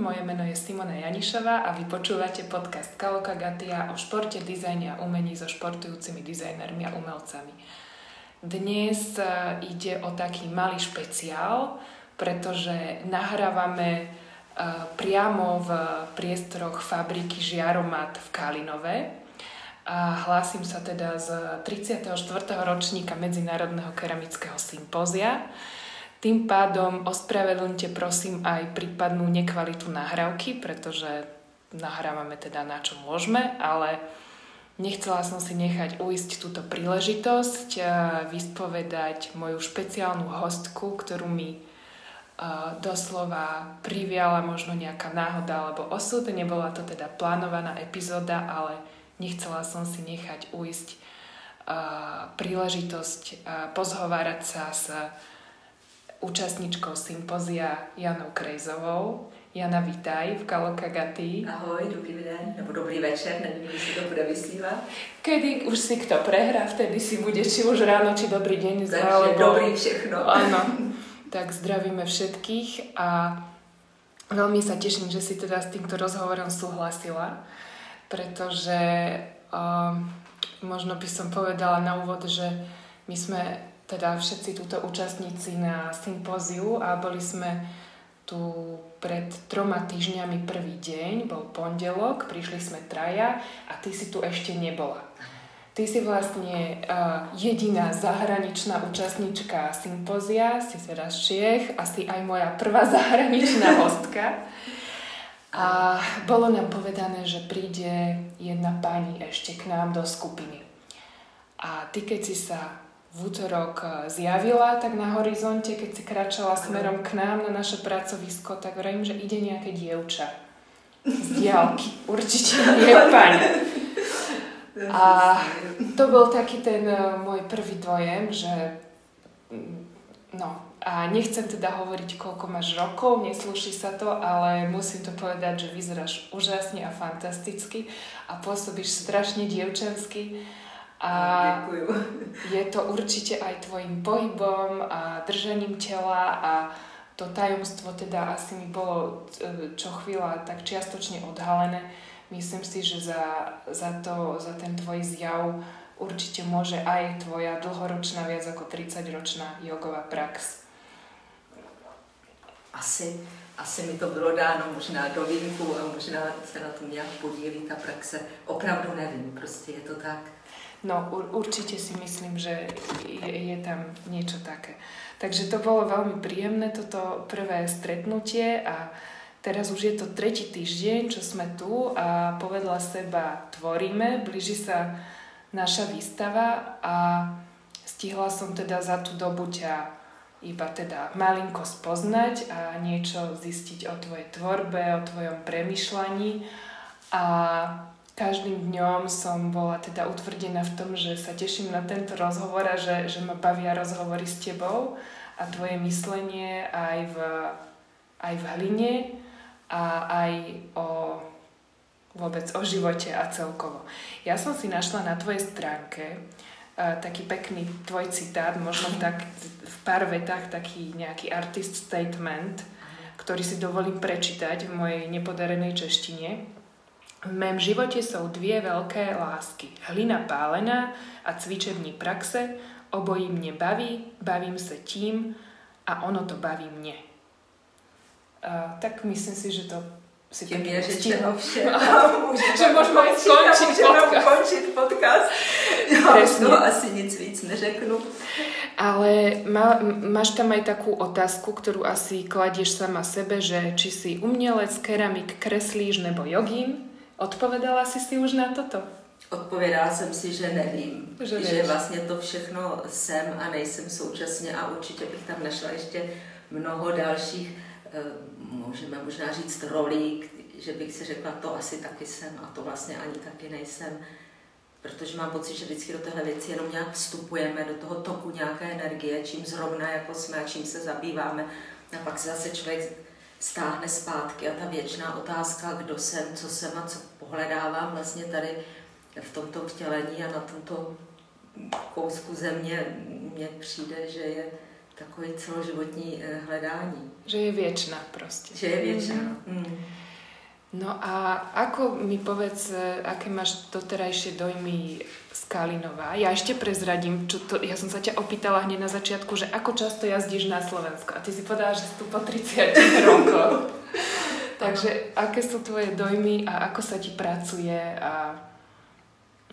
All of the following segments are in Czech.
moje meno je Simona Janišová a vy počúvate podcast Kaloka Gatia o športe, dizajne a umení so športujúcimi dizajnermi a umelcami. Dnes e, ide o taký malý špeciál, pretože nahrávame e, priamo v priestoroch fabriky Žiaromat v Kalinove. A hlásim sa teda z 34. ročníka Medzinárodného keramického sympózia. Tým pádom ospravedlňte prosím aj prípadnú nekvalitu nahrávky, pretože nahrávame teda na čo môžeme, ale nechcela som si nechať uísť túto príležitosť vyspovedať moju špeciálnu hostku, ktorú mi doslova priviala možno nejaká náhoda alebo osud. Nebola to teda plánovaná epizóda, ale nechcela som si nechať uísť príležitosť pozhovárať sa s účastničkou sympozia Janou Krejzovou. Jana, vítaj v Kalokagati. Ahoj, dobrý den, nebo dobrý večer, nevím, jestli to bude vysílat. Kedy už si kto prehrá, vtedy si bude či už ráno, či dobrý deň. Takže alebo... dobrý všechno. Áno, tak zdravíme všetkých a veľmi sa teším, že si teda s týmto rozhovorom súhlasila, pretože um, možno by som povedala na úvod, že my sme teda všetci túto účastníci na sympóziu a boli sme tu pred troma týždňami prvý deň, bol pondelok, prišli sme traja a ty si tu ešte nebola. Ty si vlastne uh, jediná zahraničná účastníčka sympózia, si teda z Čiech, asi aj moja prvá zahraničná hostka. A bolo nám povedané, že príde jedna pani ešte k nám do skupiny. A ty, keď si sa v útorok eh, zjavila tak na horizonte, keď si kračala smerom k nám na naše pracovisko, tak vrajím, že ide nejaké dievča z diálky. Určite nie pani. A to bol taký ten eh, môj prvý dojem, že mm, no, a nechcem teda hovoriť, koľko máš rokov, neslúši sa to, ale musím to povedať, že vyzeráš úžasne a fantasticky a pôsobíš strašne dievčansky a Ďakujem. je to určite aj tvojim pohybom a držaním tela a to tajomstvo teda asi mi bolo e, čo chvíľa tak čiastočne odhalené. Myslím si, že za, za, to, za ten tvoj zjav určite môže aj tvoja dlhoročná, viac ako 30-ročná jogová prax. Asi, asi mi to bylo dáno možná do výjimku a možná se na tom nějak podílí ta praxe. Opravdu nevím, prostě je to tak. No určite si myslím, že je, je tam niečo také. Takže to bolo veľmi príjemné, toto prvé stretnutie a teraz už je to tretí týždeň, čo sme tu a povedla seba tvoríme, blíži sa naša výstava a stihla som teda za tú dobu ťa iba teda malinko spoznať a niečo zistiť o tvojej tvorbe, o tvojom premyšľaní a každým dňom som bola teda utvrdená v tom, že sa teším na tento rozhovor a že, že ma bavia rozhovory s tebou a tvoje myslenie aj v, aj v hline a aj o vôbec o živote a celkovo. Ja som si našla na tvojej stránke uh, taký pekný tvoj citát, možno tak v pár vetách taký nejaký artist statement, ktorý si dovolím prečítať v mojej nepodarenej češtine. V mém životě jsou dvě velké lásky. Hlina pálená a cvičební praxe. Obojí mě baví, bavím se tím a ono to baví mě. Uh, tak myslím si, že to si Tím je řečeno vše. že můžeme skončit podcast. Končit podcast. Jo, no, asi nic víc neřeknu. Ale má, máš tam aj takú otázku, ktorú asi kladieš sama sebe, že či si umělec, keramik, kreslíš nebo jogín? Odpovedala jsi si už na toto? Odpovědala jsem si, že nevím. Že, že vlastně to všechno jsem a nejsem současně a určitě bych tam našla ještě mnoho dalších, eh, můžeme možná říct rolí, že bych si řekla, to asi taky jsem a to vlastně ani taky nejsem. Protože mám pocit, že vždycky do téhle věci jenom nějak vstupujeme, do toho toku nějaké energie, čím zrovna jako jsme a čím se zabýváme. A pak se zase člověk stáhne zpátky a ta věčná otázka, kdo jsem, co jsem a co pohledávám vlastně tady v tomto vtělení a na tomto kousku země, mně přijde, že je takový celoživotní eh, hledání. Že je věčná prostě. Že je věčná. Mm. Mm. No a ako mi povedz, aké máš doterajšie dojmy z Kalinova? Ja ešte prezradím, čo to, ja som sa ťa opýtala hneď na začiatku, že ako často jazdíš na Slovensko? A ty si povedala, že tu po 30 rokoch. Takže aké sú tvoje dojmy a ako sa ti pracuje a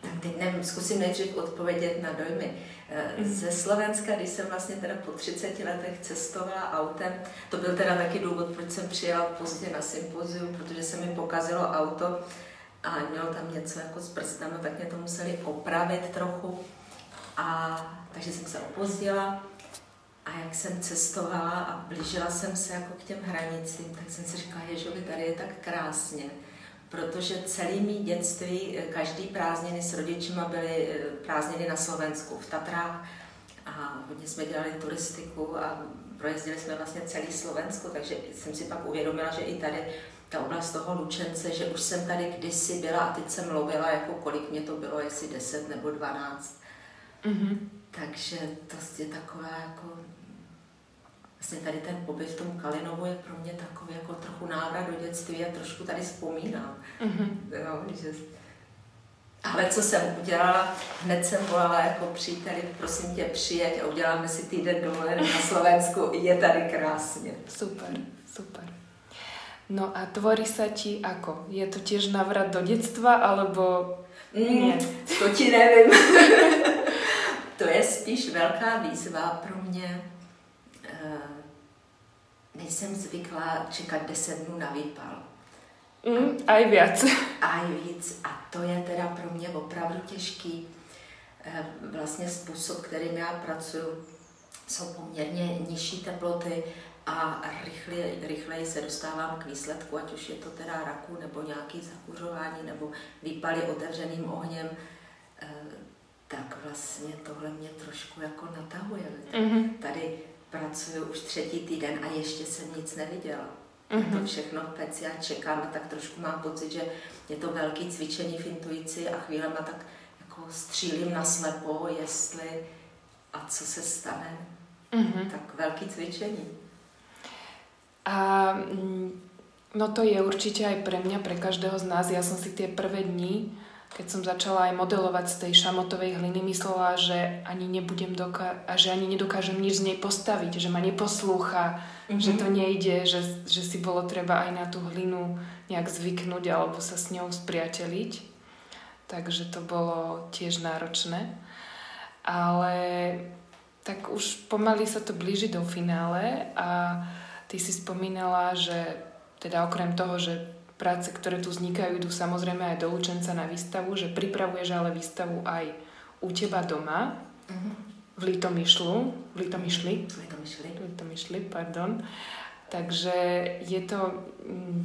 tak teď nevím, zkusím nejdřív odpovědět na dojmy. Eh, mhm. Ze Slovenska, když jsem vlastně teda po 30 letech cestovala autem, to byl teda taky důvod, proč jsem přijela pozdě na sympozium, protože se mi pokazilo auto a mělo tam něco jako s prstami, tak mě to museli opravit trochu. A takže jsem se opozdila a jak jsem cestovala a blížila jsem se jako k těm hranicím, tak jsem si říkala, že tady je tak krásně protože celý mý dětství, eh, každý prázdniny s rodičima byly eh, prázdniny na Slovensku, v Tatrách a hodně jsme dělali turistiku a projezdili jsme vlastně celý Slovensko, takže jsem si pak uvědomila, že i tady ta oblast toho Lučence, že už jsem tady kdysi byla a teď jsem mluvila, jako kolik mě to bylo, jestli 10 nebo 12. Mm-hmm. Takže to je taková jako vlastně tady ten pobyt v tom Kalinovu je pro mě takový jako trochu návrat do dětství a trošku tady vzpomínám. Mm-hmm. Jo, že... Ale co jsem udělala, hned jsem volala jako příteli, prosím tě, přijeď a uděláme si týden dovolené na Slovensku, je tady krásně. Super, super. No a tvorí sa ti ako? Je to tiež návrat do detstva, alebo mm, nie? To ti nevím. to je spíš velká výzva pro mě nejsem zvyklá čekat 10 dnů na výpal. Mm, aj viac. Aj víc. A to je teda pro mě opravdu těžký. Eh, vlastně způsob, kterým já pracuji, jsou poměrně nižší teploty a rychleji, rychleji se dostávám k výsledku, ať už je to teda raku nebo nějaký zakuřování nebo výpaly otevřeným ohněm, eh, tak vlastně tohle mě trošku jako natahuje. Mm-hmm. Tady pracuji už třetí týden a ještě jsem nic neviděla. Mm-hmm. To všechno v peci a čekám a tak trošku mám pocit, že je to velký cvičení v intuici a chvílema tak jako střílím na slepo, jestli a co se stane. Mm-hmm. Tak velký cvičení. A mm, no to je určite aj pre mňa, pre každého z nás. Ja som si tie prvé dni keď som začala aj modelovať z tej šamotovej hliny, myslela, že ani nebudem doka- a že ani nedokážem nič z nej postaviť, že ma neposlúcha, mm-hmm. že to nejde, že, že si bolo treba aj na tú hlinu nejak zvyknúť alebo sa s ňou spriateliť. Takže to bolo tiež náročné. Ale tak už pomaly sa to blíži do finále a ty si spomínala, že teda okrem toho, že práce, ktoré tu vznikajú, idú samozrejme aj do učenca na výstavu, že pripravuješ ale výstavu aj u teba doma, uh-huh. v Litomyšlu, v Litomyšli, Litomyšli. Litomyšli, pardon. Takže je to mm,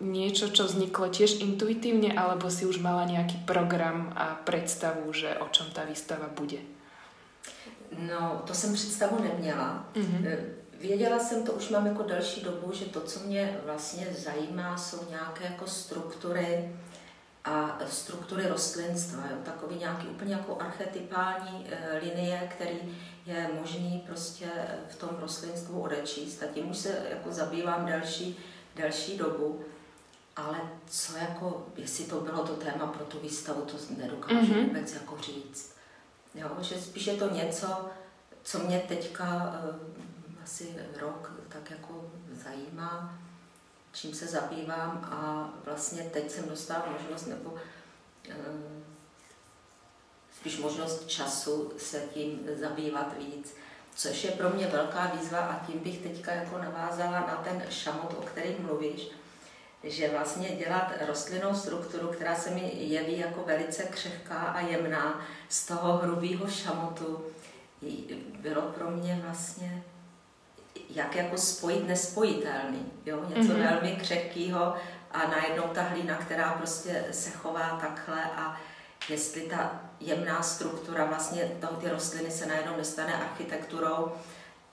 niečo, čo vzniklo tiež intuitívne, alebo si už mala nejaký program a predstavu, že o čom tá výstava bude? No, to jsem představu neměla. Mm-hmm. Věděla jsem, to už mám jako další dobu, že to, co mě vlastně zajímá, jsou nějaké jako struktury a struktury rostlinstva, jo? takový nějaký úplně jako archetypální e, linie, který je možný prostě v tom rostlinstvu odečíst a tím už se jako zabývám další, další dobu. Ale co jako, jestli to bylo to téma pro tu výstavu, to nedokážu mm-hmm. vůbec jako říct. Jo, že spíš je to něco, co mě teďka e, asi rok tak jako zajímá, čím se zabývám a vlastně teď jsem dostala možnost nebo eh, spíš možnost času se tím zabývat víc, což je pro mě velká výzva a tím bych teďka jako navázala na ten šamot, o kterém mluvíš, že vlastně dělat rostlinnou strukturu, která se mi jeví jako velice křehká a jemná z toho hrubého šamotu, bylo pro mě vlastně jak jako spojit nespojitelný. Jo? Něco mm-hmm. velmi křehkého a najednou ta hlína, která prostě se chová takhle a jestli ta jemná struktura vlastně toho, ty rostliny se najednou nestane architekturou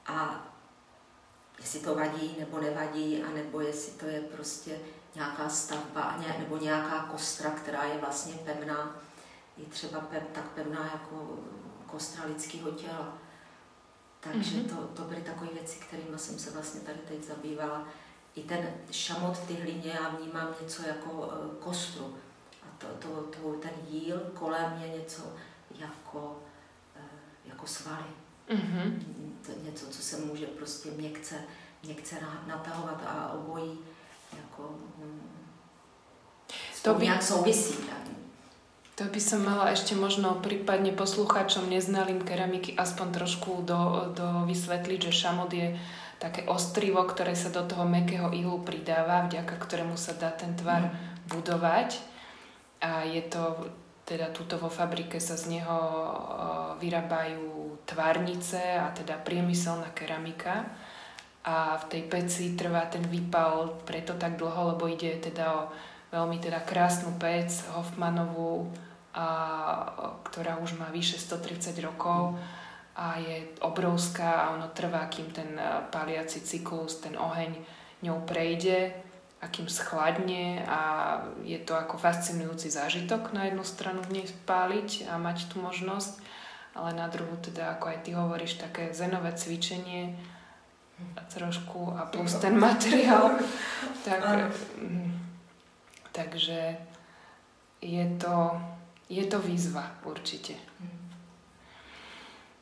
a jestli to vadí nebo nevadí, anebo jestli to je prostě nějaká stavba nebo nějaká kostra, která je vlastně pevná, je třeba pev, tak pevná jako kostra lidského těla. Takže mm-hmm. to, to byly takové věci, kterými jsem se vlastně tady teď zabývala. I ten šamot ty hlíně já vnímám něco jako uh, kostru. A to, to, to, ten jíl kolem je něco jako, uh, jako svaly. Mm-hmm. To je něco, co se může prostě měkce, měkce natahovat a obojí jako um, to by... nějak souvisí. Tak. To by som mala ešte možno prípadne poslucháčom neznalým keramiky aspoň trošku do, do vysvetliť, že šamot je také ostrivo, ktoré sa do toho mekého ilu pridáva, vďaka ktorému sa dá ten tvar budovať. A je to, teda tuto vo fabrike sa z neho vyrábajú tvárnice a teda priemyselná keramika. A v tej peci trvá ten výpal preto tak dlho, lebo ide teda o veľmi teda krásnu pec Hoffmanovú, a, ktorá už má vyše 130 rokov a je obrovská a ono trvá, kým ten paliaci cyklus, ten oheň ňou prejde a kým schladne a je to ako fascinujúci zážitok na jednu stranu v nej spáliť a mať tú možnosť, ale na druhú teda, ako aj ty hovoríš, také zenové cvičenie trošku a plus ten materiál. tak, Takže je to, je to výzva určite.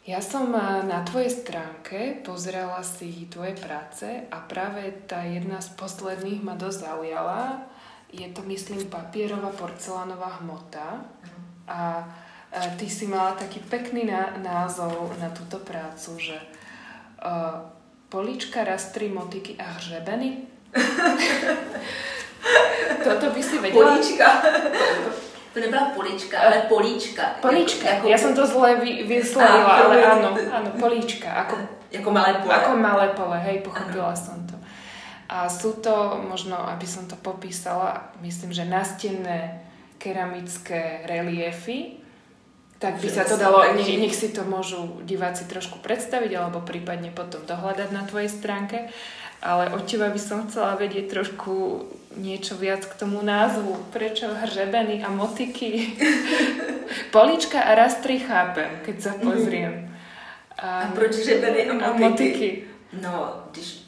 Ja som na tvojej stránke pozerala si tvoje práce a práve tá jedna z posledných ma dosť zaujala. Je to, myslím, papierová porcelánová hmota a ty si mala taký pekný názov na túto prácu, že uh, polička, rastry, motiky a hřebeny. Toto by si vedela. Políčka. To nebyla polička, ale políčka. Políčka, jako, ja som to zle vy, vyslovila, ale áno, áno, políčka. Ako, jako malé pole. Ako malé pole, hej, pochopila ano. som to. A sú to, možno, aby som to popísala, myslím, že nastenné keramické reliefy, tak by sa to dalo, nech, nech si to môžu diváci trošku predstaviť, alebo prípadne potom dohľadať na tvojej stránke ale od teba by som chcela vedieť trošku niečo viac k tomu názvu. Prečo hřebeny a motiky? Polička a rastry chápem, keď sa pozriem. A, a proč hřebeny a motiky? A motiky? No, když,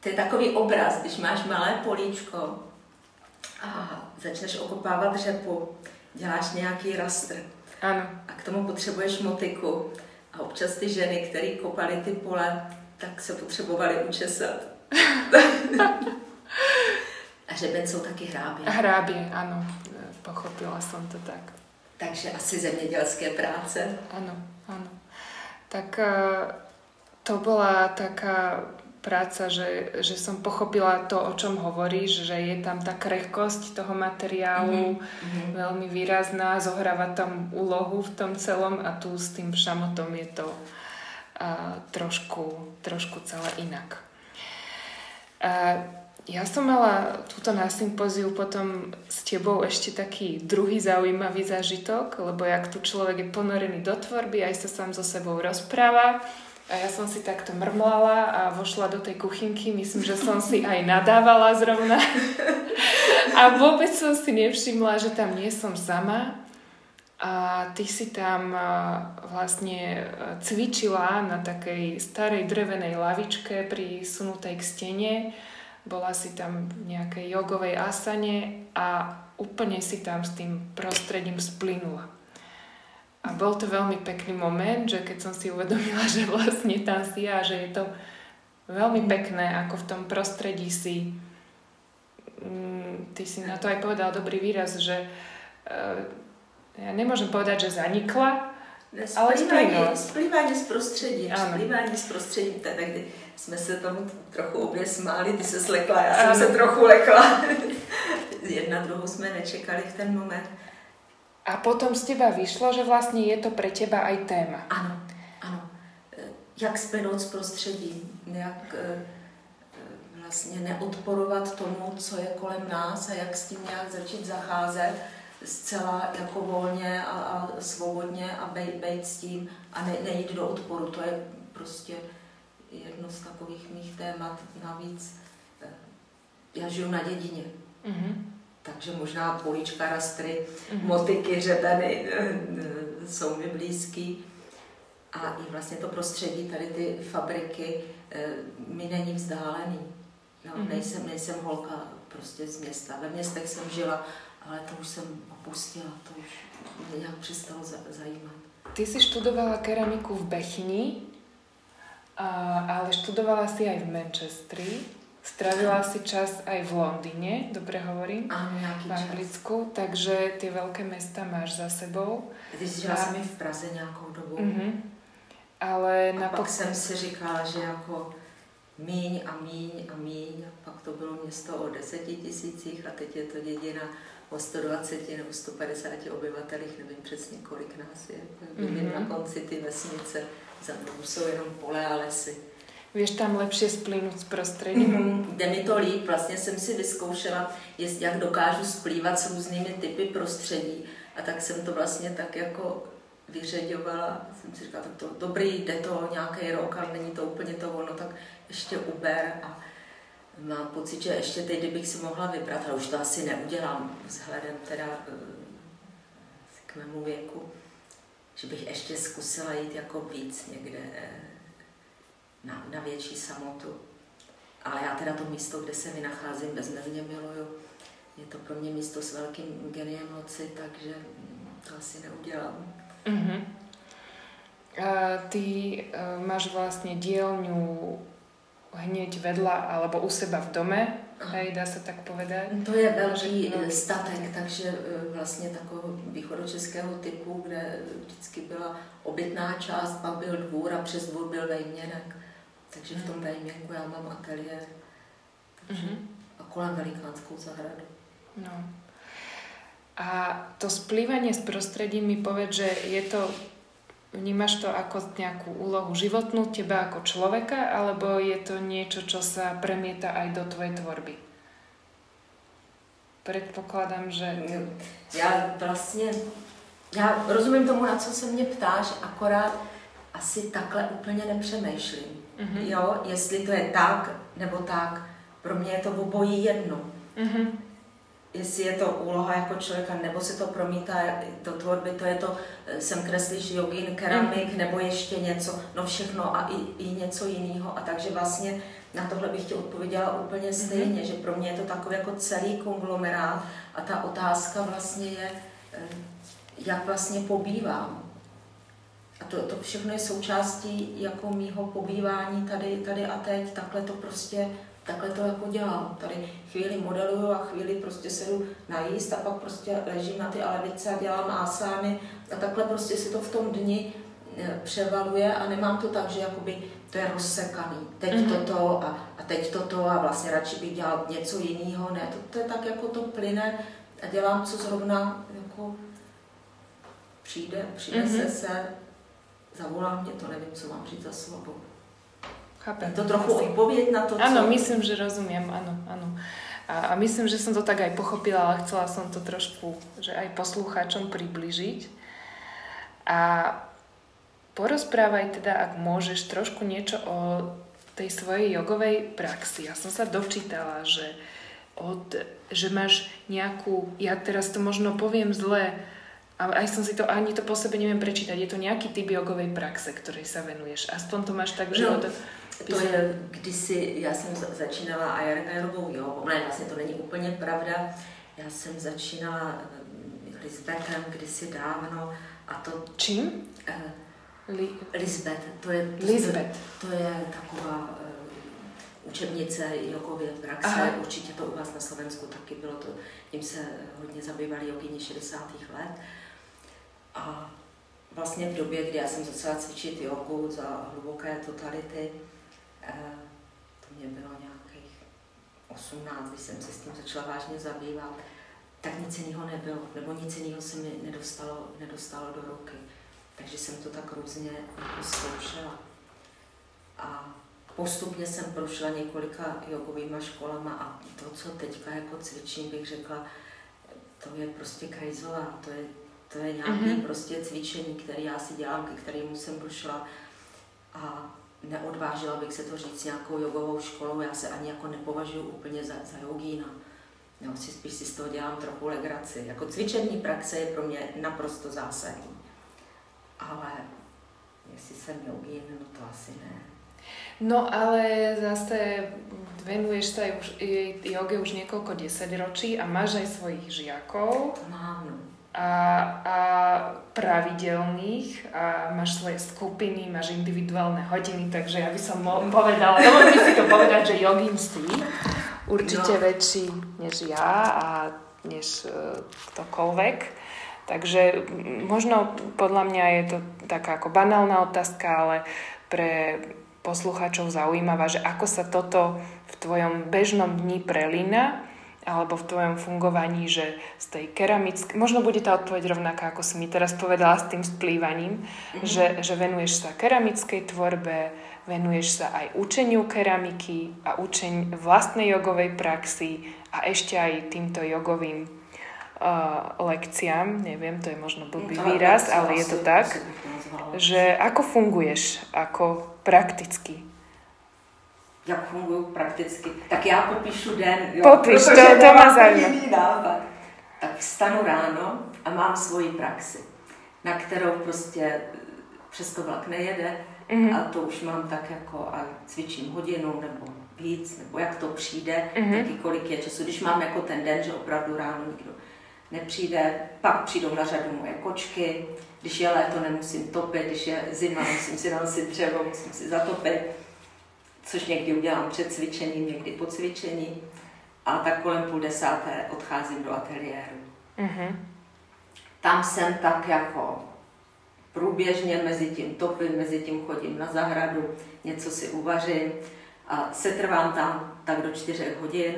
to je takový obraz, když máš malé políčko a začneš okopávat řepu, děláš nějaký rastr. Ano. A k tomu potřebuješ motiku. A občas ty ženy, které kopaly ty pole, tak se potřebovali učesat. A řeben jsou taky hrábě. Hrábě, ano, pochopila jsem to tak. Takže asi zemědělské práce. Ano, ano. Tak eh, to byla taká práca, že, že som pochopila to, o čom hovoríš, že je tam tá krehkosť toho materiálu mm-hmm. veľmi výrazná, zohráva tam úlohu v tom celom a tu s tým šamotom je to uh, trošku, trošku celé inak. A ja som mala túto na sympóziu potom s tebou ešte taký druhý zaujímavý zážitok, lebo jak tu človek je ponorený do tvorby, aj sa sám so sebou rozpráva. A ja som si takto mrmlala a vošla do tej kuchynky, myslím, že som si aj nadávala zrovna. A vôbec som si nevšimla, že tam nie som sama. A ty si tam vlastne cvičila na takej starej drevenej lavičke prisunutej k stene. Bola si tam v nejakej jogovej asane a úplne si tam s tým prostredím splynula. A bol to veľmi pekný moment, že keď som si uvedomila, že vlastne tam si a že je to veľmi pekné, ako v tom prostredí si mm, ty si na to aj povedal dobrý výraz, že uh, ja nemôžem povedať, že zanikla, ale splynula. Splývání z prostředí, splývání z prostředí, tak kdy jsme se tomu trochu obě smáli, ty se slekla, já jsem ano. se trochu lekla. Jedna druhou jsme nečekali v ten moment. A potom z teba vyšlo, že vlastně je to pre teba aj téma. Ano, ano. Jak splynout s prostředím, jak eh, vlastně neodporovat tomu, co je kolem nás a jak s tím nějak začít zacházet zcela jako volně a, a svobodně a bejt, bejt s tím a ne, nejít do odporu. To je prostě jedno z takových mých témat. Navíc eh, já žiju na dědině. Mm-hmm. Takže možná políčka, rastry, mm-hmm. motiky, řebeny eh, jsou mi blízký. a i vlastně to prostředí, tady ty fabriky, eh, mi není vzdálený. No, mm-hmm. nejsem, nejsem holka prostě z města. Ve městech jsem žila, ale to už jsem opustila, to už mě nějak přestalo zajímat. Ty si študovala keramiku v Bechyni, ale študovala si aj v Manchestri. Stravila si čas aj v Londýne, dobre hovorím, Áno, v Anglicku, čas. takže tie veľké mesta máš za sebou. Ty si žila a... v Praze nějakou dobu. Uh-huh. Ale a pak jsem si říkala, že jako míň a míň a míň, a pak to bylo město o deseti tisících a teď je to dědina o 120 nebo 150 obyvatelích, nevím přesně kolik nás je. Mm-hmm. na konci ty vesnice, za mnou jsou jenom pole a lesy. Víš tam lepší splínout s prostředím? Mm-hmm. Jde mi to líp, vlastně jsem si vyzkoušela, jak dokážu splývat s různými typy prostředí a tak jsem to vlastně tak jako vyřeďovala. Jsem si říkala, tak to dobrý, jde to nějaký rok, ale není to úplně to ono, tak ještě uber a mám pocit, že ještě teď, kdybych si mohla vybrat, ale už to asi neudělám vzhledem teda eh, k mému věku, že bych ještě zkusila jít jako víc někde eh, na, na větší samotu. Ale já teda to místo, kde se mi nacházím, bezmezně miluju. Je to pro mě místo s velkým geniem noci, takže to asi neudělám. Uh-huh. A ty uh, máš vlastně dílňu hneď vedľa alebo u seba v dome, hej, dá se tak povedať. To je velký no, statek, takže e, vlastně takového východočeského typu, kde vždycky byla obytná část, pak byl dvůr a přes dvůr byl vejměnek. Takže v tom mhm. vejměnku já mám ateliér. Takže mm-hmm. a kolem velikánskou zahradu. No. A to splývanie s prostredím mi povedz, že je to Vnímaš to ako nejakú úlohu životnú teba ako človeka, alebo je to niečo, čo sa premieta aj do tvojej tvorby? Předpokládám, že... Já vlastně, já rozumím tomu, na co se mě ptáš, akorát asi takhle úplně nepřemýšlím. Mm-hmm. Jo, jestli to je tak nebo tak, pro mě je to obojí jedno. Mm-hmm jestli je to úloha jako člověka, nebo se to promítá do tvorby, to je to, eh, jsem kreslíš jogin, keramik, mm. nebo ještě něco, no všechno a i, i něco jiného. A takže vlastně na tohle bych ti odpověděla úplně mhm. stejně, mm. že pro mě je to takový jako celý konglomerát a ta otázka vlastně je, eh, jak vlastně pobývám. A to, to všechno je součástí jako mýho pobývání tady, tady a teď, takhle to prostě takhle to jako dělám. Tady chvíli modeluju a chvíli prostě se jdu najíst a pak prostě ležím na ty alevice a dělám ásány a takhle prostě si to v tom dni e, převaluje a nemám to tak, že jakoby to je rozsekaný. Teď mm-hmm. toto a, a teď toto a vlastně radši bych dělal něco jiného. Ne, to, to je tak jako to plyne a dělám, co zrovna jako přijde, přinese mm-hmm. se, zavolá mě to, nevím, co mám říct za slovo. Chápem. To trochu odpověď na to, co... Áno, myslím, že rozumiem, áno, áno. A, a myslím, že som to tak aj pochopila, ale chcela som to trošku, že aj poslucháčom približiť. A porozprávaj teda, ak môžeš, trošku niečo o tej svojej jogovej praxi. Ja som sa dočítala, že, od, že máš nejakú, ja teraz to možno poviem zle, ale aj som si to, ani to po sebe neviem prečítať. Je to nejaký typ jogovej praxe, ktorej sa venuješ. Aspoň to máš tak, že... No, to je kdysi, já jsem začínala aerobou jo, ne, vlastně to není úplně pravda. Já jsem začínala eh, Lisbetem kdysi dávno a to... Čím? Uh, Li... Lisbeth, to je, to, Lisbeth. To, to je taková uh, učebnice jogově praxe, Aha. určitě to u vás na Slovensku taky bylo, to, tím se hodně zabývali jogyni 60. let. A vlastně v době, kdy já jsem začala cvičit jogu za hluboké totality, Eh, to mě bylo nějakých 18, když jsem se s tím začala vážně zabývat, tak nic jiného nebylo, nebo nic jiného se mi nedostalo, nedostalo do ruky. Takže jsem to tak různě jako zkoušela. A postupně jsem prošla několika jogovými školama a to, co teďka jako cvičím, bych řekla, to je prostě krajzová, to je, to je nějaký mm-hmm. prostě cvičení, které já si dělám, ke kterému jsem došla. A neodvážila bych se to říct nějakou jogovou školou, já se ani jako nepovažuji úplně za, za jogína. No, si spíš si z toho dělám trochu legraci. Jako cvičební praxe je pro mě naprosto zásadní. Ale jestli jsem jogín, no to asi ne. No ale zase venuješ sa už, joge už niekoľko desaťročí a máš aj svojich žiakov. Mám, no a, a pravidelných a máš svoje skupiny, máš individuálne hodiny, takže ja by som mo- povedala, dovolím si to povedať, že jogín si určite no. väčší než ja a než uh, ktokoľvek. Takže možno podľa mňa je to taká ako banálna otázka, ale pre poslucháčov zaujímavá, že ako sa toto v tvojom bežnom dni prelína alebo v tvojom fungovaní, že z tej keramické, možno bude tá odpoveď rovnaká, ako si mi teraz povedala s tým splývaním, mm-hmm. že, že venuješ sa keramickej tvorbe, venuješ sa aj učeniu keramiky a učení vlastnej jogovej praxi a ešte aj týmto jogovým uh, lekciám, neviem, to je možno blbý no, výraz, ale je to tak, že ako funguješ ako prakticky jak fungují prakticky. Tak já popíšu den, jo, Popiš, to, to má nápad. Tak vstanu ráno a mám svoji praxi, na kterou prostě přesto vlak nejede mm-hmm. a to už mám tak jako a cvičím hodinu nebo víc, nebo jak to přijde, mm-hmm. taky kolik je času. Když mám jako ten den, že opravdu ráno nikdo nepřijde, pak přijdou na řadu moje kočky, když je léto, nemusím topit, když je zima, musím si nosit dřevo, musím si zatopit což někdy udělám před cvičením, někdy po cvičení. A tak kolem půl desáté odcházím do ateliéru. Mm-hmm. Tam jsem tak jako průběžně mezi tím topím, mezi tím chodím na zahradu, něco si uvařím a setrvám tam tak do čtyřech hodin,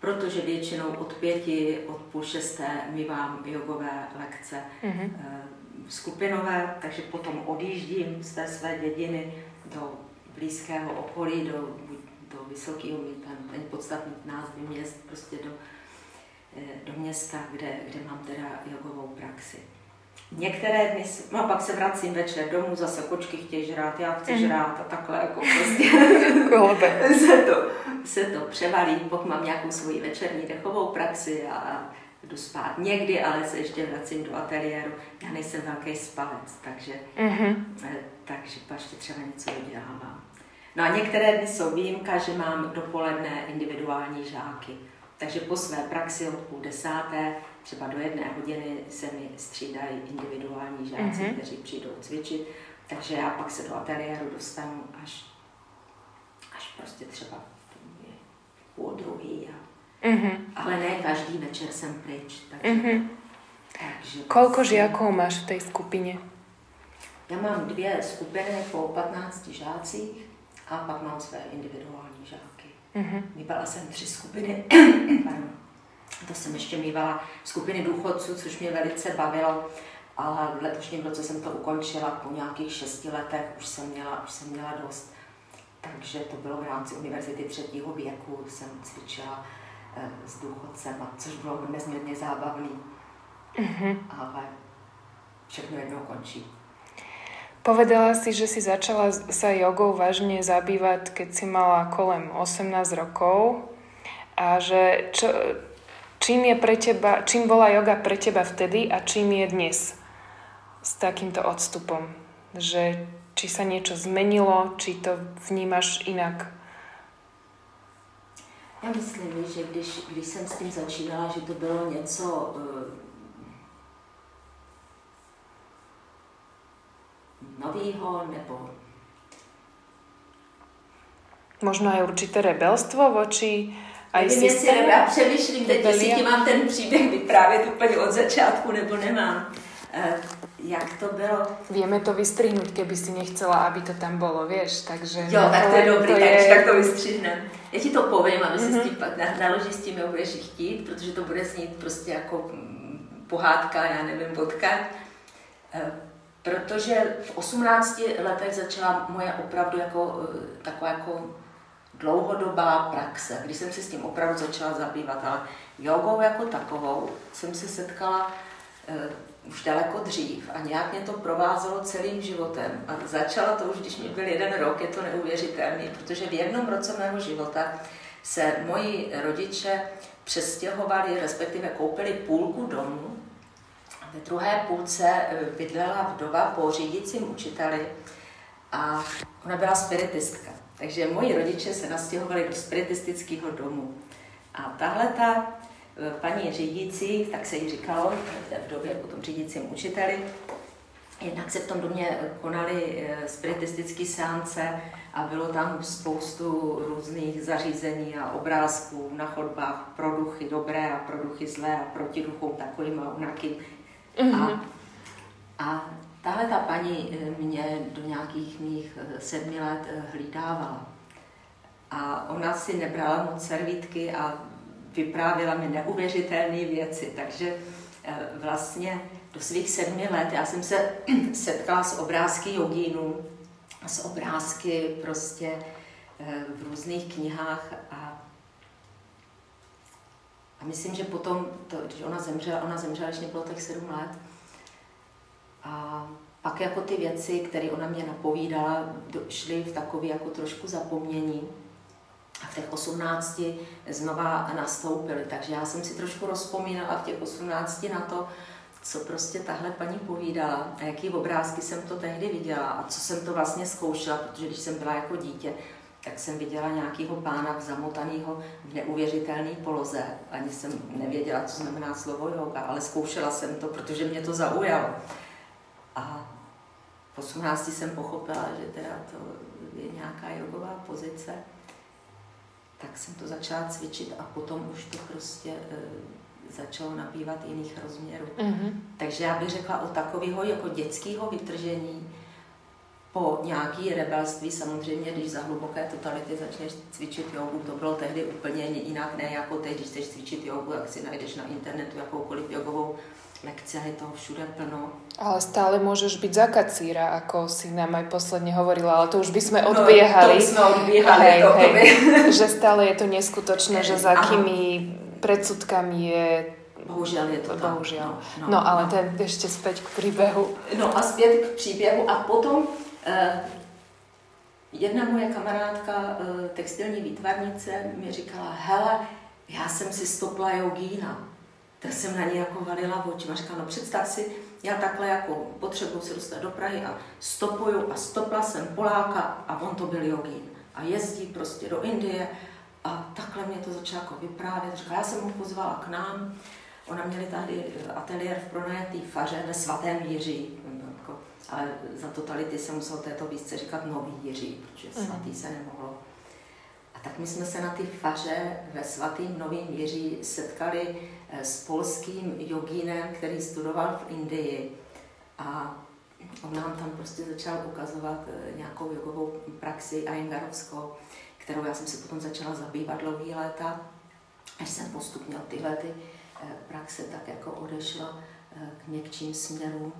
protože většinou od pěti, od půl šesté mývám jogové lekce mm-hmm. skupinové, takže potom odjíždím z té své dědiny do blízkého okolí, do, do Vysokého, ten, ten podstatný názvy měst, prostě do, eh, do města, kde, kde mám teda jogovou praxi. Některé dny, no pak se vracím večer domů, zase kočky chtějí žrát, já chci mm. žrát a takhle jako prostě se, to, se to převalí, pokud mám nějakou svoji večerní dechovou praxi a, a jdu spát někdy, ale se ještě vracím do ateliéru. Já nejsem velký spalec, takže, mm-hmm. takže ještě třeba něco udělávám. No a některé dny jsou výjimka, že mám dopoledne individuální žáky. Takže po své praxi od půl desáté, třeba do jedné hodiny se mi střídají individuální žáci, mm-hmm. kteří přijdou cvičit. Takže já pak se do ateliéru dostanu až, až prostě třeba půl druhý. A, mm-hmm. Ale ne každý večer jsem pryč. Takže, mm-hmm. takže Kolko vlastně- žiakov máš v té skupině? Já mám dvě skupiny po 15 žácích a pak mám své individuální žáky. Mm-hmm. Mývala jsem tři skupiny, to jsem ještě mývala skupiny důchodců, což mě velice bavilo, ale v letošním roce jsem to ukončila, po nějakých šesti letech už jsem měla, už jsem měla dost. Takže to bylo v rámci univerzity třetího věku, jsem cvičila eh, s důchodcem, což bylo nezměrně zábavný. Mm-hmm. Ale všechno jednou končí. Povedala si, že si začala sa jogou vážne zabývať, keď si mala kolem 18 rokov a že čo, čím, je pre teba, čím bola joga pre teba vtedy a čím je dnes s takýmto odstupom. Že či sa niečo zmenilo, či to vnímaš inak? Já myslím, že když, když jsem s tím začínala, že to bylo něco novýho, nebo... Možno aj určité rebelstvo voči aj Nevím, jestli já přemýšlím teď, jestli ti mám ten příběh vyprávět úplně od začátku, nebo nemám. Uh, jak to bylo? Vieme to vystrihnúť, keby si nechcela, aby to tam bolo, vieš, takže... Jo, tak to je dobrý, to je... tak to vystřihnem. Já ti to povím, aby mm-hmm. si s tím pak naloží s tím, jak budeš chtít, protože to bude znít prostě jako mm, pohádka, já nevím, vodka. Uh, protože v 18 letech začala moje opravdu jako eh, taková jako dlouhodobá praxe, kdy jsem se s tím opravdu začala zabývat, ale jogou jako takovou jsem se setkala uh, už daleko dřív a nějak mě to provázelo celým životem. A začala to už, když mi byl jeden rok, je to neuvěřitelné, protože v jednom roce mého života se moji rodiče přestěhovali, respektive koupili půlku domu ve druhé půlce eh, bydlela vdova po řídícím učiteli, A ona byla spiritistka. Takže moji rodiče se nastěhovali do spiritistického domu. A tahle ta e, paní řídící, tak se jí říkalo v době potom řídícím učiteli, jednak se v tom domě konaly spiritistické seance a bylo tam spoustu různých zařízení a obrázků na chodbách pro duchy dobré a pro duchy zlé a proti duchům takovým a onakým. Mm-hmm. A, a tahle ta paní eh, mě do nějakých mých eh, sedmi let eh, hlídávala. A ona si nebrala moc servítky a vyprávěla mi neuvěřitelné věci, takže vlastně do svých sedmi let já jsem se setkala s obrázky jogínů, s obrázky prostě v různých knihách a a myslím, že potom, to, když ona zemřela, ona zemřela, když mě bylo tak sedm let, a pak jako ty věci, které ona mě napovídala, šly v takové jako trošku zapomnění. A v těch 18 znova nastoupily. Takže já jsem si trošku rozpomínala v těch 18 na to, co prostě tahle paní povídala a jaký obrázky jsem to tehdy viděla a co jsem to vlastně zkoušela, protože když jsem byla jako dítě, tak jsem viděla nějakého pána zamotaného v neuvěřitelné poloze. Ani jsem nevěděla, co znamená slovo yoga, ale zkoušela jsem to, protože mě to zaujalo. A v 18 jsem pochopila, že teda to je nějaká jogová pozice, tak jsem to začala cvičit a potom už to prostě e, začalo nabývat jiných rozměrů. Mm-hmm. Takže já bych řekla o takového jako dětského vytržení po nějaký rebelství, samozřejmě, když za hluboké totality začneš cvičit jogu, to bylo tehdy úplně jinak, ne jako teď, když chceš cvičit jogu, tak si najdeš na internetu jakoukoliv jogovou lekcia, je toho všude plno. Ale stále môžeš byť za kacíra, ako si nám aj posledne hovorila, ale to už by sme odbiehali. No, to by sme odbiehali. Hej, to, hej, to že stále je to neskutočné, že za akými predsudkami je Bohužel je to tak. Bohužel. No, no, no ale no. ten ešte späť k príbehu. No a zpět k příběhu. A potom jedna moje kamarádka, eh, textilní výtvarnice, mi říkala, hele, já jsem si stopla jogína tak jsem na ní jako valila oči. A říkala, no představ si, já takhle jako potřebuji se dostat do Prahy a stopuju a stopla jsem Poláka a on to byl jogín. A jezdí prostě do Indie a takhle mě to začalo jako vyprávět. Říkala, já jsem ho pozvala k nám, ona měli tady ateliér v pronajatý faře ve svatém Jiří, ale za totality se musel této výzce říkat nový Jiří, protože mhm. svatý se nemohlo. A tak my jsme se na ty faře ve svatým Novým Jiří setkali Eh, s polským jogínem, který studoval v Indii. A on nám tam prostě začal ukazovat eh, nějakou jogovou praxi Ayengarovskou, kterou já jsem se potom začala zabývat dlouhý léta, až jsem postupně od tyhle ty eh, praxe tak jako odešla k měkčím směrům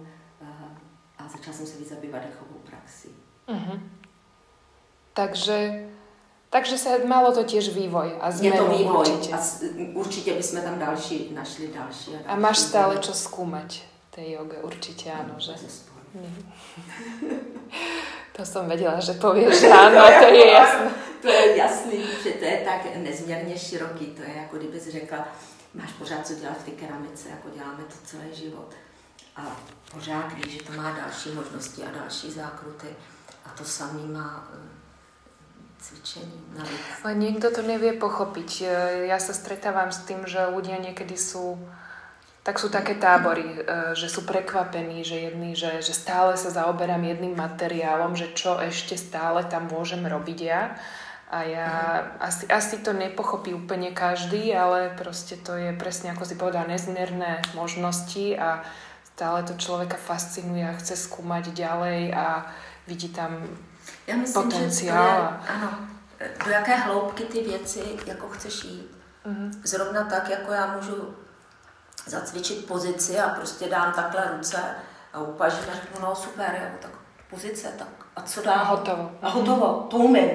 a začala jsem se víc zabývat dechovou praxi. Mm-hmm. Takže takže se malo to tiež vývoj a zmenu Je to vývoj určite. a určite by sme tam další našli další. A, další a máš stále čo skúmať tej joge, určite áno, že? To som vedela, že povieš, že áno, to je jasné. To je jasný, že to je tak nezměrně široký, to je jako kdyby si řekla, máš pořád co dělat v té keramice, jako děláme to celý život. A pořád víš, že to má další možnosti a další zákruty. A to samý má cvičení navíc. Ale niekto to nevie pochopiť. Ja sa stretávam s tým, že ľudia niekedy sú tak sú také tábory, e, že sú prekvapení, že jedný, že, že stále sa zaoberám jedným materiálom, že čo ešte stále tam môžem robiť ja. A ja mhm. asi, asi to nepochopí úplne každý, ale proste to je presne, ako si povedal, nezmierné možnosti a stále to človeka fascinuje a chce skúmať ďalej a vidí tam já myslím, potenciál. Že to je, ano, do jaké hloubky ty věci jako chceš jít. Mm-hmm. Zrovna tak, jako já můžu zacvičit pozici a prostě dám takhle ruce a upažím a řeknu, no super, jo, tak pozice, tak a co dám? A hotovo. A hotovo, to umím.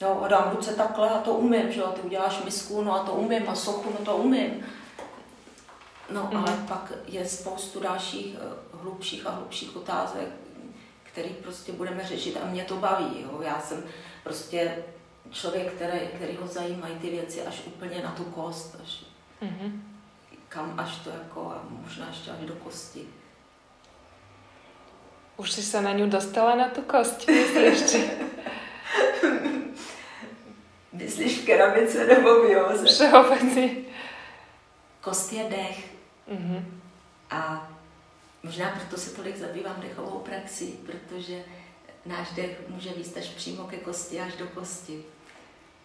Jo, a dám ruce takhle a to umím, že jo, ty uděláš misku, no a to umím, a sochu, no to umím. No, mm-hmm. ale pak je spoustu dalších uh, hlubších a hlubších otázek, který prostě budeme řešit a mě to baví. Jo. Já jsem prostě člověk, který, který ho zajímají ty věci až úplně na tu kost, až mm-hmm. kam až to jako a možná ještě až do kosti. Už si sa na ňu dostala na tu kost, myslíš? Myslíš v keramice nebo v? Všeobecně. Kost je dech. Mm-hmm. A možná proto se tolik zabývám dechovou praxi, protože náš dech může výst až přímo ke kosti, až do kosti.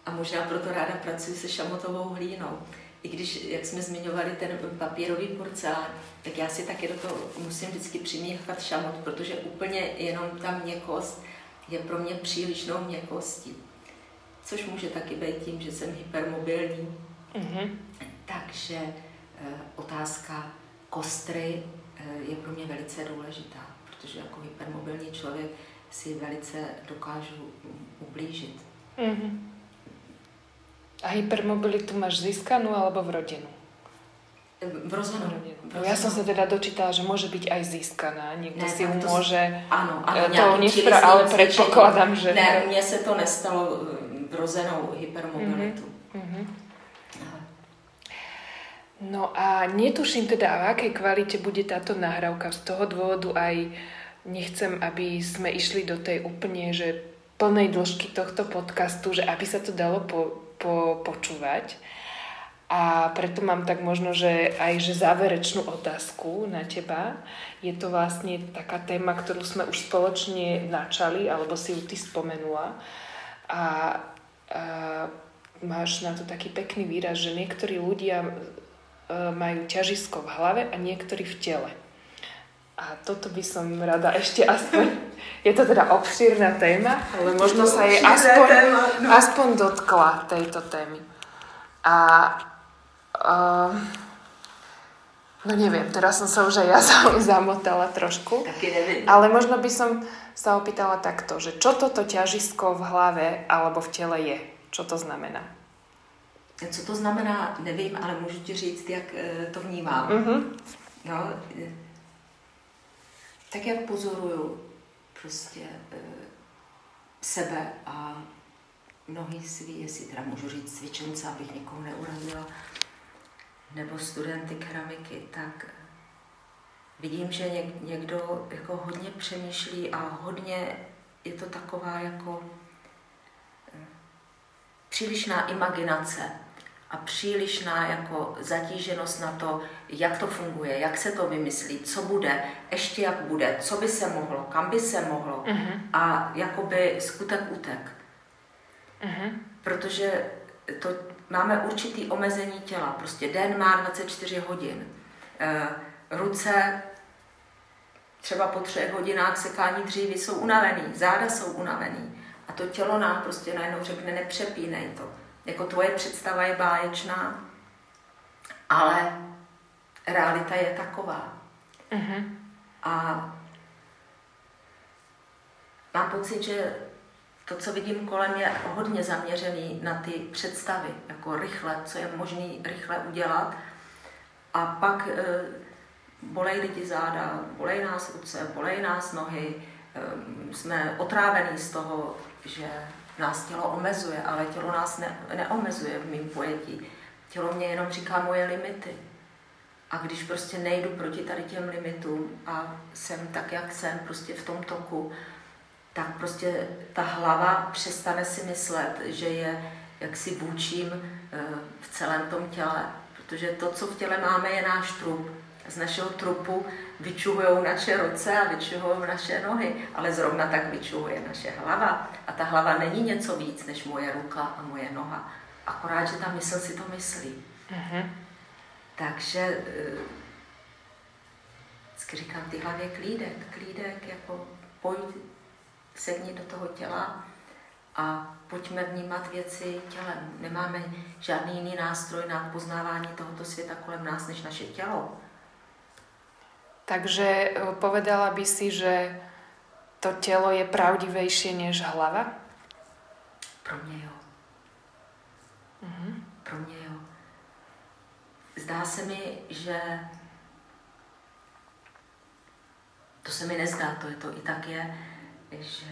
A možná proto ráda pracuji se šamotovou hlínou. I když, jak jsme zmiňovali, ten papírový porcelán, tak já si taky do toho musím vždycky přimíchat šamot, protože úplně jenom ta měkost je pro mě přílišnou měkostí. Což může taky být tím, že jsem hypermobilní. Mm-hmm. Takže otázka kostry e, je pro mě velice důležitá, protože jako hypermobilní člověk si velice dokážu ublížit. Mm-hmm. A hypermobilitu máš získanou alebo vrodenú? Vrozenou. Vrozenou. Ja som sa teda dočítala, že môže byť aj získaná. Niekto ne, si ju môže... Áno, áno. To nespra, ale predpokladám, že... Ne, mne sa to nestalo eh, vrozenou hypermobilitu. Mm-hmm. No a netuším teda, v akej kvalite bude táto nahrávka. Z toho dôvodu aj nechcem, aby sme išli do tej úplne, že plnej dĺžky tohto podcastu, že aby sa to dalo po, po, počúvať. A preto mám tak možno, že aj že záverečnú otázku na teba. Je to vlastne taká téma, ktorú sme už spoločne načali, alebo si ju ty spomenula. A, a máš na to taký pekný výraz, že niektorí ľudia majú ťažisko v hlave a niektorí v tele. A toto by som rada ešte aspoň, je to teda obšírna téma, ale možno sa jej aspoň, téma, no. aspoň dotkla tejto témy. A uh, no neviem, teraz som sa už aj ja zamotala trošku, ale možno by som sa opýtala takto, že čo toto ťažisko v hlave alebo v tele je? Čo to znamená? Co to znamená, nevím, ale můžu ti říct, jak e, to vnímám. Mm-hmm. No, tak jak pozoruju prostě e, sebe a mnohý svý, jestli teda můžu říct cvičence, abych někoho neurazila, nebo studenty keramiky, tak vidím, že někdo jako hodně přemýšlí a hodně je to taková jako přílišná imaginace a přílišná jako zatíženost na to, jak to funguje, jak se to vymyslí, co bude, ještě jak bude, co by se mohlo, kam by se mohlo uh-huh. a jakoby skutek utek. Uh-huh. Protože to máme určitý omezení těla, prostě den má 24 hodin. E, ruce třeba po třech hodinách sekání dříví jsou unavený, záda jsou unavený a to tělo nám prostě najednou řekne nepřepínej to jako tvoje představa je báječná, ale realita je taková. Uh-huh. A mám pocit, že to, co vidím kolem, je hodně zaměřený na ty představy, jako rychle, co je možné rychle udělat. A pak e, bolej lidi záda, bolej nás ruce, bolej nás nohy, jsme otrávení z toho, že nás tělo omezuje, ale tělo nás ne, neomezuje v mém pojetí. Tělo mě jenom říká moje limity. A když prostě nejdu proti tady těm limitům a jsem tak, jak jsem, prostě v tom toku, tak prostě ta hlava přestane si myslet, že je jaksi vůčím eh, v celém tom těle. Protože to, co v těle máme, je náš trup. Z našeho trupu vyčuhují naše ruce a vyčuhují naše nohy, ale zrovna tak vyčuhuje naše hlava. A ta hlava není něco víc než moje ruka a moje noha. Akorát, že ta mysl si to myslí. Uh-huh. Takže eh, vždycky říkám ty hlavě klídek, klídek, jako pojď, sedni do toho těla a pojďme vnímat věci tělem. Nemáme žádný jiný nástroj na poznávání tohoto světa kolem nás, než naše tělo. Takže e, povedala by si, že to telo je pravdivejšie než hlava? Pro mě jo. Mm-hmm. Pro mě jo. Zdá se mi, že to se mi nezdá, to je to i tak je, že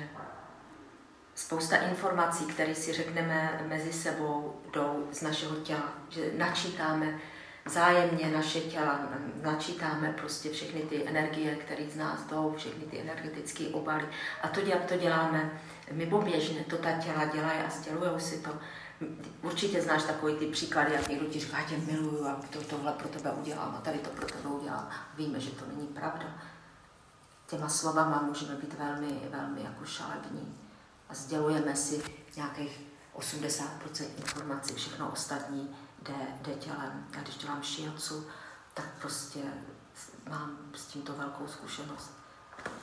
spousta informací, které si řekneme mezi sebou, jdou z našeho těla, že načítáme zájemně naše těla načítáme prostě všechny ty energie, které z nás jdou, všechny ty energetické obaly. A to, děl, to děláme mimoběžně, to ta těla dělají a sdělují si to. Určitě znáš takový ty příklady, jak někdo ti říká, tě miluju a to, tohle pro tebe udělám a tady to pro tebe udělám. Víme, že to není pravda. Těma slovama můžeme být velmi, velmi jako šalební a sdělujeme si nějakých 80% informací, všechno ostatní jde, jde tělem. A když dělám šiacu, tak prostě mám s tímto velkou zkušenost.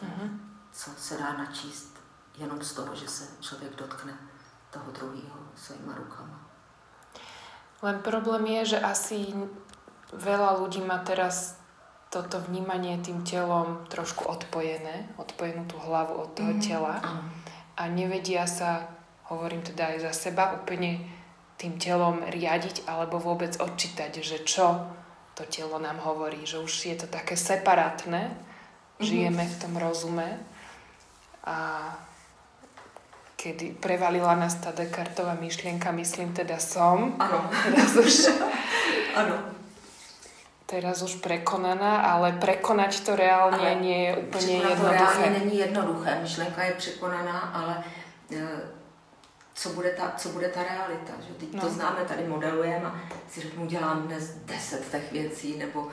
Mm-hmm. Co se dá načíst jenom z toho, že se člověk dotkne toho druhého svýma rukama. Len problém je, že asi veľa ľudí má teraz toto vnímanie tým telom trošku odpojené, odpojenú tú hlavu od toho mm-hmm. tela a nevedia sa, hovorím teda aj za seba, úplne tým telom riadiť alebo vôbec odčítať, že čo to telo nám hovorí, že už je to také separátne, mm-hmm. žijeme v tom rozume a kedy prevalila nás tá Descartová myšlienka, myslím teda som. Áno. Teraz už, ano. teraz už prekonaná, ale prekonať to reálne ale nie je úplne jednoduché. to reálně není jednoduché. Myšlenka je překonaná, ale e, co bude ta, co bude ta realita. Že? Teď no. to známe, tady modelujeme a si řeknu, dělám dnes deset těch věcí, nebo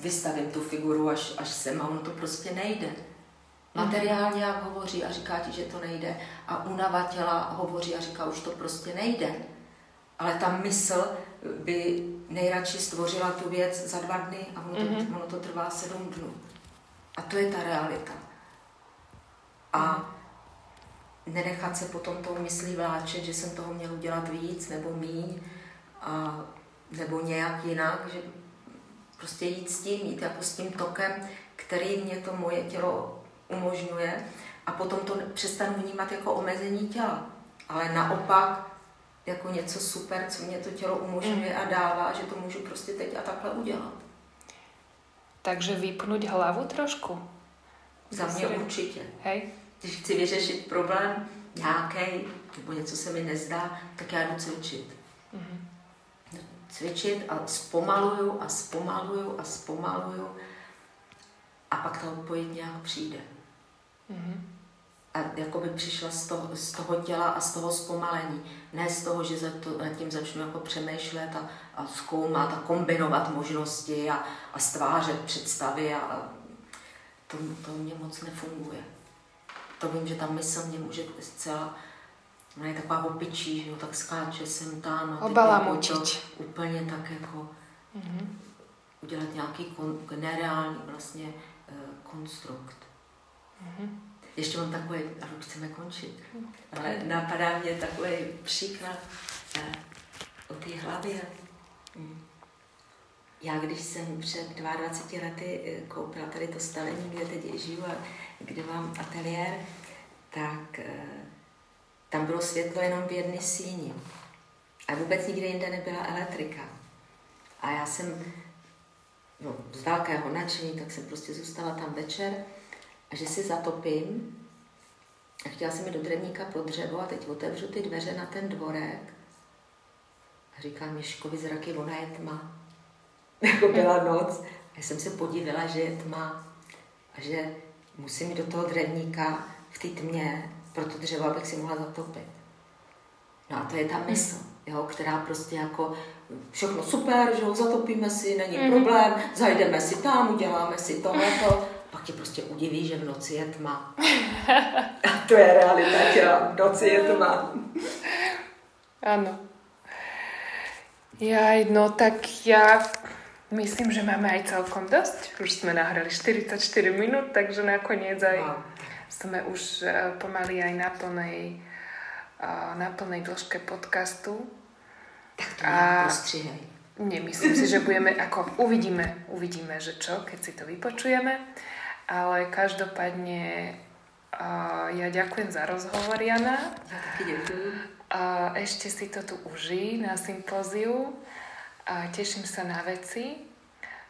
vystavím tu figuru až, až sem a ono to prostě nejde. Materiálně jak hovoří a říká ti, že to nejde. A únava těla hovoří a říká, už to prostě nejde. Ale ta mysl by nejradši stvořila tu věc za dva dny a ono to, mm-hmm. ono to trvá sedm dnů. A to je ta realita. A nenechat se potom tou myslí vláčet, že jsem toho měl udělat víc nebo míň, a, nebo nějak jinak, že prostě jít s tím, jít jako s tím tokem, který mě to moje tělo umožňuje a potom to přestanu vnímat jako omezení těla, ale naopak jako něco super, co mě to tělo umožňuje mm. a dává, že to můžu prostě teď a takhle udělat. Takže vypnout hlavu trošku? Za mě určitě. Hej. Když chci vyřešit problém nějaký, nebo něco se mi nezdá, tak já jdu cvičit. Mm-hmm. Cvičit a zpomaluju a zpomaluju a zpomaluju a pak ta odpověď nějak přijde. Mm-hmm. A jako by přišla z toho, z toho těla a z toho zpomalení. Ne z toho, že za to, nad tím začnu jako přemýšlet a, a zkoumat a kombinovat možnosti a, a stvářet představy a, a to, to mě moc nefunguje. To vím, že ta mysl mě může zcela Ona je taková opičí, že jo, tak skáče sem tam. A Obalamučiť. Jako úplně tak jako mm-hmm. udělat nějaký kon, nereální vlastně uh, konstrukt. Mm-hmm. Ještě mám takový, a už chceme končit, ale napadá mě takový příklad uh, o té hlavě. Mm. Já, když jsem před 22 lety eh, koupila tady to stavení, kde teď žiju a kde mám ateliér, tak uh, tam bylo světlo jenom v jedné síni. A vůbec nikde jinde nebyla elektrika. A já jsem no, z velkého nadšení, tak jsem prostě zůstala tam večer a že si zatopím a chtěla jsem mi do drevníka pod dřevo a teď otevřu ty dveře na ten dvorek a říkám Miškovi zraky, ona je tma. jako byla noc. A já jsem se podívala, že je tma a že musím jít do toho drevníka v té tmě pro to dřevo, abych si mohla zatopit. No a to je ta mysl, jo, která prostě jako všechno super, že jo, zatopíme si, není mm. problém, zajdeme si tam, uděláme si tohleto, pak tě prostě udiví, že v noci je tma. A to je realita těla, v noci je tma. Ano. Jaj, no tak já myslím, že máme aj celkom dosť. Už jsme nahrali 44 minut, takže nakonec aj wow. jsme už eh, pomaly aj na plnej, eh, na plnej dĺžke podcastu. Tak to a... Nemyslím si, že budeme, ako uvidíme, uvidíme, že čo, keď si to vypočujeme. Ale každopádne uh, ja ďakujem za rozhovor, Jana. Ja taky ďakujem. Uh, ešte si to tu uží na sympóziu. A teším sa na veci,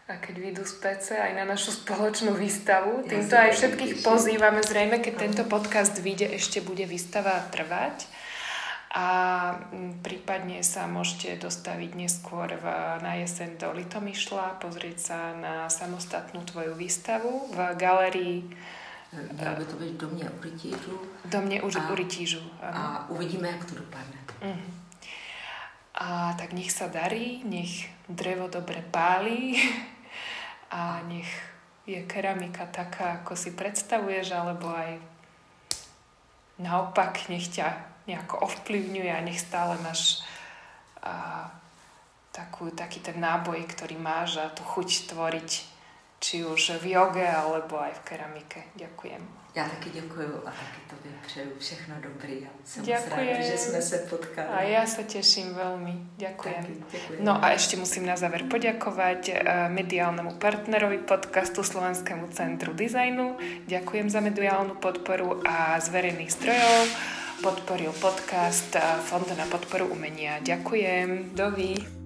a keď vyjdú z PC aj na našu spoločnú výstavu. Týmto aj všetkých pozývame. Zrejme, keď tento podcast vyjde, ešte bude výstava trvať. a prípadne sa môžete dostaviť neskôr v, na jeseň do Litomyšla, pozrieť sa na samostatnú tvoju výstavu v galerii Mělo by to být v domě u rytířů. Domě u, u rytířů, A uvidíme, jak to dopadne. Uh-huh. A tak nech sa darí, nech drevo dobre pálí a nech je keramika taká, ako si predstavuješ, alebo aj naopak nech ťa nejako ovplyvňuje a nech stále máš a, takú, taký ten náboj, ktorý máš a tú chuť tvoriť či už v joge, alebo aj v keramike. Ďakujem. Já taky děkuju a taky tobě přeju všechno dobré. Já jsem ráda, že jsme se potkali. A ja sa teším veľmi. Ďakujem. Taky, no a ešte musím na záver poďakovať eh, mediálnemu partnerovi podcastu Slovenskému centru dizajnu. Ďakujem za mediálnu podporu a z verejných strojov podporil podcast eh, Fond na podporu umenia. Ďakujem. Dovi.